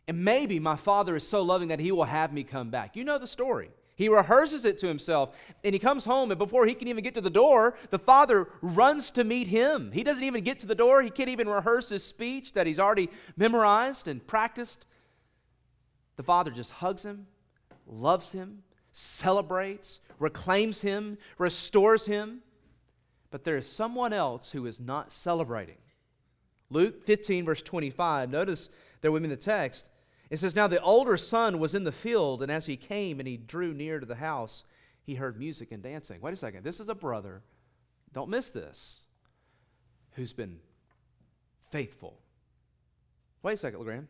And maybe my father is so loving that he will have me come back. You know the story. He rehearses it to himself, and he comes home, and before he can even get to the door, the father runs to meet him. He doesn't even get to the door. He can't even rehearse his speech that he's already memorized and practiced. The father just hugs him, loves him, celebrates, reclaims him, restores him. But there is someone else who is not celebrating. Luke 15, verse 25, notice there with me in the text. It says, Now the older son was in the field, and as he came and he drew near to the house, he heard music and dancing. Wait a second. This is a brother, don't miss this, who's been faithful. Wait a second, LeGrand.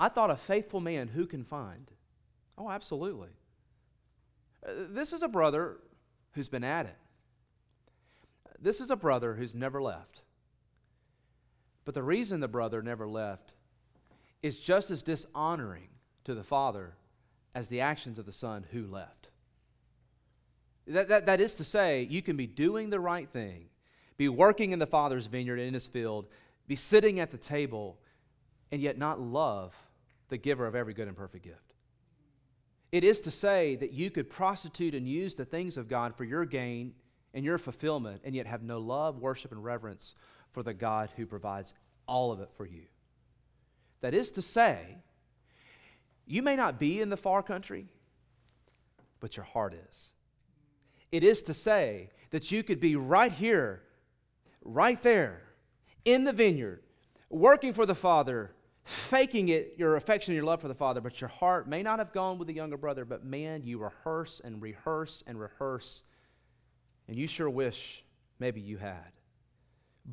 I thought a faithful man who can find? Oh, absolutely. Uh, this is a brother who's been at it. This is a brother who's never left. But the reason the brother never left is just as dishonoring to the Father as the actions of the Son who left. That, that, that is to say, you can be doing the right thing, be working in the Father's vineyard and in his field, be sitting at the table, and yet not love the giver of every good and perfect gift. It is to say that you could prostitute and use the things of God for your gain and your fulfillment, and yet have no love, worship, and reverence for the God who provides all of it for you. That is to say, you may not be in the far country, but your heart is. It is to say that you could be right here, right there, in the vineyard, working for the Father, faking it, your affection your love for the Father, but your heart may not have gone with the younger brother, but man, you rehearse and rehearse and rehearse, and you sure wish maybe you had.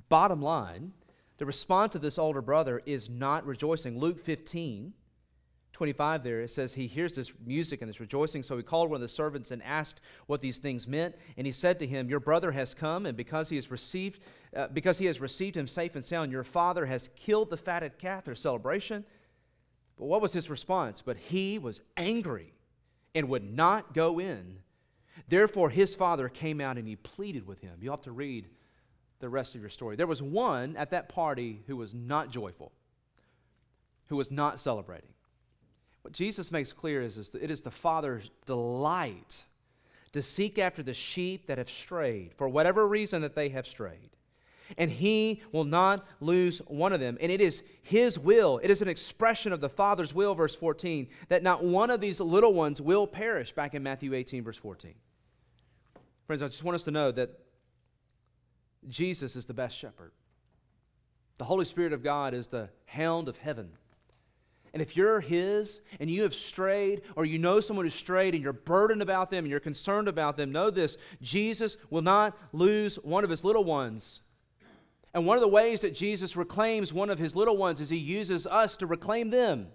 Bottom line, the response of this older brother is not rejoicing. Luke 15 25 there, it says he hears this music and this rejoicing. So he called one of the servants and asked what these things meant. And he said to him, Your brother has come, and because he has received, uh, because he has received him safe and sound, your father has killed the fatted calf, their celebration. But what was his response? But he was angry and would not go in. Therefore, his father came out and he pleaded with him. You'll have to read the rest of your story. There was one at that party who was not joyful, who was not celebrating. What Jesus makes clear is, is that it is the Father's delight to seek after the sheep that have strayed, for whatever reason that they have strayed. And he will not lose one of them. And it is his will, it is an expression of the Father's will, verse 14, that not one of these little ones will perish, back in Matthew 18, verse 14. Friends, I just want us to know that Jesus is the best shepherd. The Holy Spirit of God is the hound of heaven and if you're His and you have strayed, or you know someone who's strayed and you're burdened about them and you're concerned about them, know this Jesus will not lose one of His little ones. And one of the ways that Jesus reclaims one of His little ones is He uses us to reclaim them.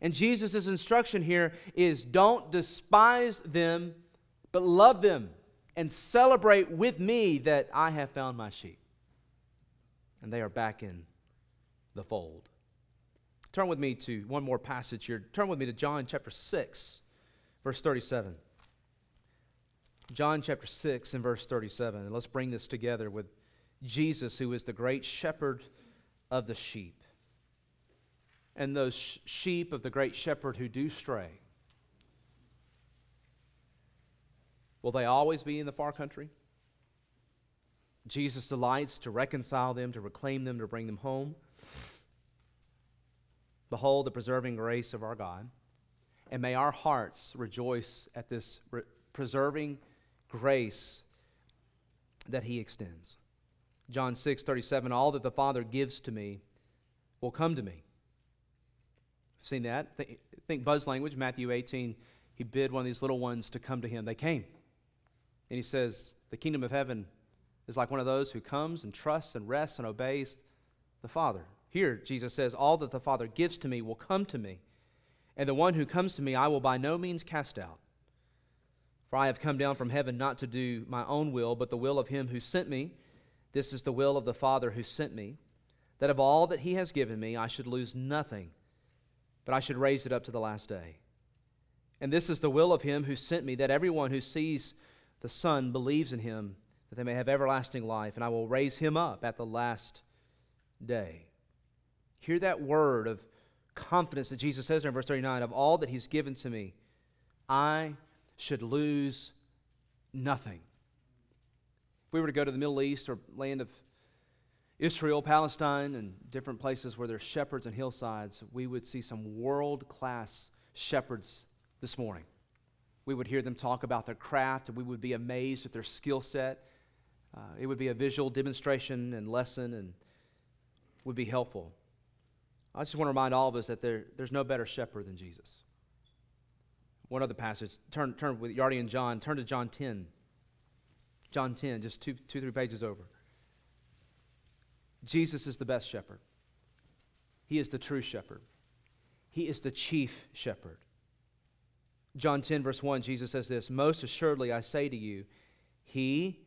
And Jesus' instruction here is don't despise them, but love them and celebrate with me that I have found my sheep. And they are back in the fold. Turn with me to one more passage here. Turn with me to John chapter 6, verse 37. John chapter 6 and verse 37. And let's bring this together with Jesus, who is the great shepherd of the sheep. And those sheep of the great shepherd who do stray. Will they always be in the far country? Jesus delights to reconcile them, to reclaim them, to bring them home. Behold the preserving grace of our God. And may our hearts rejoice at this re- preserving grace that He extends. John 6 37, all that the Father gives to me will come to me. Seen that? Think, think Buzz language, Matthew 18. He bid one of these little ones to come to him. They came. And he says, The kingdom of heaven is like one of those who comes and trusts and rests and obeys the Father. Here, Jesus says, All that the Father gives to me will come to me, and the one who comes to me I will by no means cast out. For I have come down from heaven not to do my own will, but the will of him who sent me. This is the will of the Father who sent me, that of all that he has given me I should lose nothing, but I should raise it up to the last day. And this is the will of him who sent me, that everyone who sees the Son believes in him, that they may have everlasting life, and I will raise him up at the last day. Hear that word of confidence that Jesus says in verse 39 of all that he's given to me, I should lose nothing. If we were to go to the Middle East or land of Israel, Palestine, and different places where there's shepherds and hillsides, we would see some world class shepherds this morning. We would hear them talk about their craft, and we would be amazed at their skill set. Uh, it would be a visual demonstration and lesson and would be helpful. I just want to remind all of us that there, there's no better shepherd than Jesus. One other passage, turn, turn with Yardi and John, turn to John 10. John 10, just two, two, three pages over. Jesus is the best shepherd. He is the true shepherd. He is the chief shepherd. John 10, verse 1, Jesus says this Most assuredly I say to you, he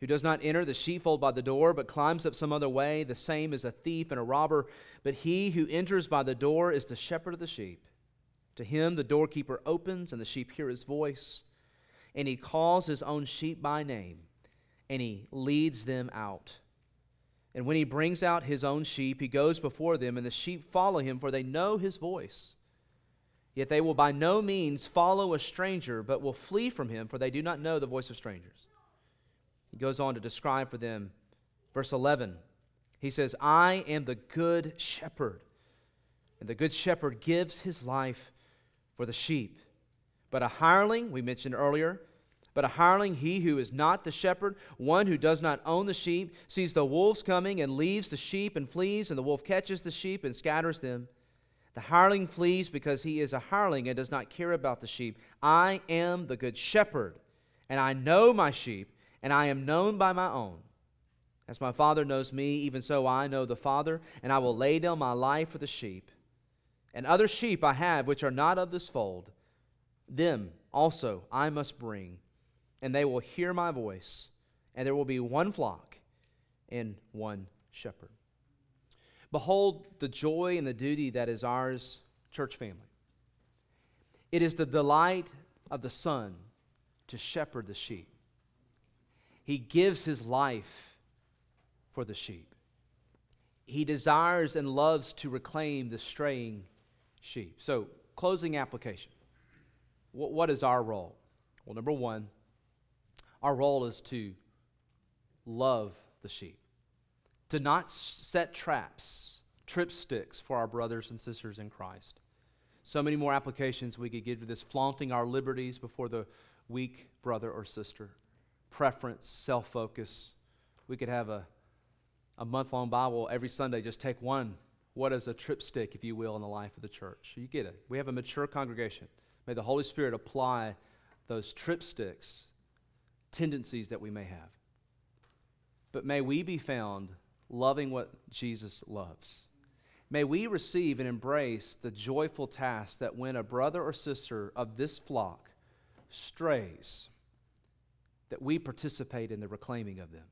who does not enter the sheepfold by the door, but climbs up some other way, the same is a thief and a robber. But he who enters by the door is the shepherd of the sheep. To him the doorkeeper opens, and the sheep hear his voice. And he calls his own sheep by name, and he leads them out. And when he brings out his own sheep, he goes before them, and the sheep follow him, for they know his voice. Yet they will by no means follow a stranger, but will flee from him, for they do not know the voice of strangers. He goes on to describe for them, verse 11. He says, I am the good shepherd, and the good shepherd gives his life for the sheep. But a hireling, we mentioned earlier, but a hireling, he who is not the shepherd, one who does not own the sheep, sees the wolves coming and leaves the sheep and flees, and the wolf catches the sheep and scatters them. The hireling flees because he is a hireling and does not care about the sheep. I am the good shepherd, and I know my sheep, and I am known by my own. As my Father knows me, even so I know the Father, and I will lay down my life for the sheep. And other sheep I have which are not of this fold, them also I must bring and they will hear my voice, and there will be one flock and one shepherd. Behold the joy and the duty that is ours, church family. It is the delight of the Son to shepherd the sheep. He gives his life for the sheep. He desires and loves to reclaim the straying sheep. So, closing application. What is our role? Well, number one, our role is to love the sheep, to not set traps, tripsticks for our brothers and sisters in Christ. So many more applications we could give to this flaunting our liberties before the weak brother or sister, preference, self focus. We could have a, a month long Bible every Sunday, just take one. What is a tripstick, if you will, in the life of the church? You get it. We have a mature congregation. May the Holy Spirit apply those tripsticks tendencies that we may have. But may we be found loving what Jesus loves. May we receive and embrace the joyful task that when a brother or sister of this flock strays, that we participate in the reclaiming of them.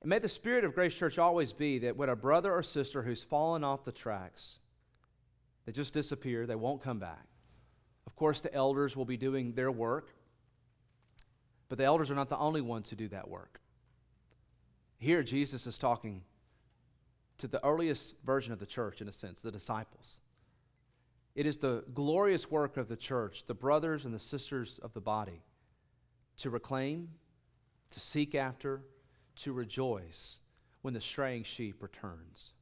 And may the spirit of Grace Church always be that when a brother or sister who's fallen off the tracks, they just disappear, they won't come back. Of course, the elders will be doing their work but the elders are not the only ones who do that work. Here, Jesus is talking to the earliest version of the church, in a sense, the disciples. It is the glorious work of the church, the brothers and the sisters of the body, to reclaim, to seek after, to rejoice when the straying sheep returns.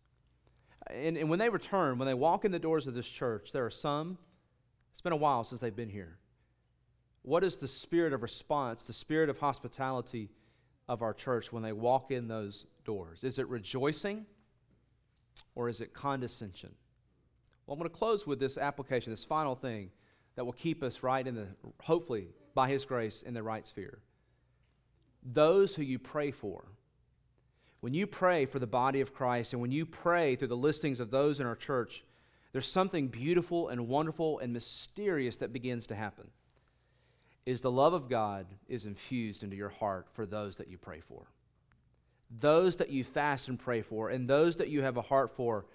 And, and when they return, when they walk in the doors of this church, there are some, it's been a while since they've been here. What is the spirit of response, the spirit of hospitality of our church when they walk in those doors? Is it rejoicing or is it condescension? Well, I'm going to close with this application, this final thing that will keep us right in the, hopefully, by His grace, in the right sphere. Those who you pray for, when you pray for the body of Christ and when you pray through the listings of those in our church, there's something beautiful and wonderful and mysterious that begins to happen is the love of God is infused into your heart for those that you pray for. Those that you fast and pray for, and those that you have a heart for,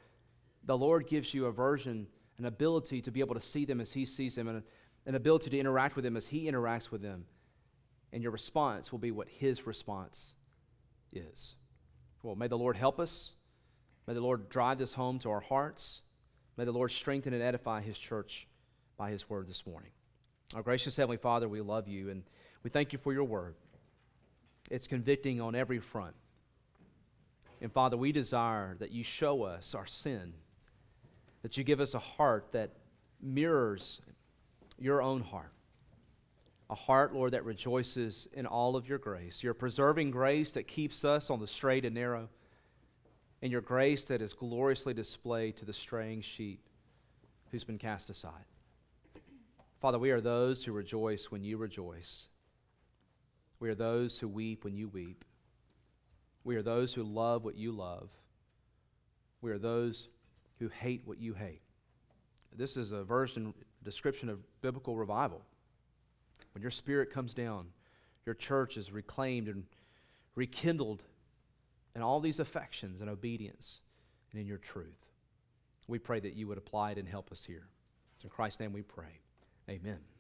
the Lord gives you a version, an ability to be able to see them as He sees them, and an ability to interact with them as He interacts with them. And your response will be what His response is. Well, may the Lord help us. May the Lord drive this home to our hearts. May the Lord strengthen and edify His church by His word this morning. Our gracious Heavenly Father, we love you and we thank you for your word. It's convicting on every front. And Father, we desire that you show us our sin, that you give us a heart that mirrors your own heart. A heart, Lord, that rejoices in all of your grace, your preserving grace that keeps us on the straight and narrow, and your grace that is gloriously displayed to the straying sheep who's been cast aside. Father, we are those who rejoice when you rejoice. We are those who weep when you weep. We are those who love what you love. We are those who hate what you hate. This is a version, description of biblical revival. When your spirit comes down, your church is reclaimed and rekindled in all these affections and obedience and in your truth. We pray that you would apply it and help us here. It's in Christ's name we pray. Amen.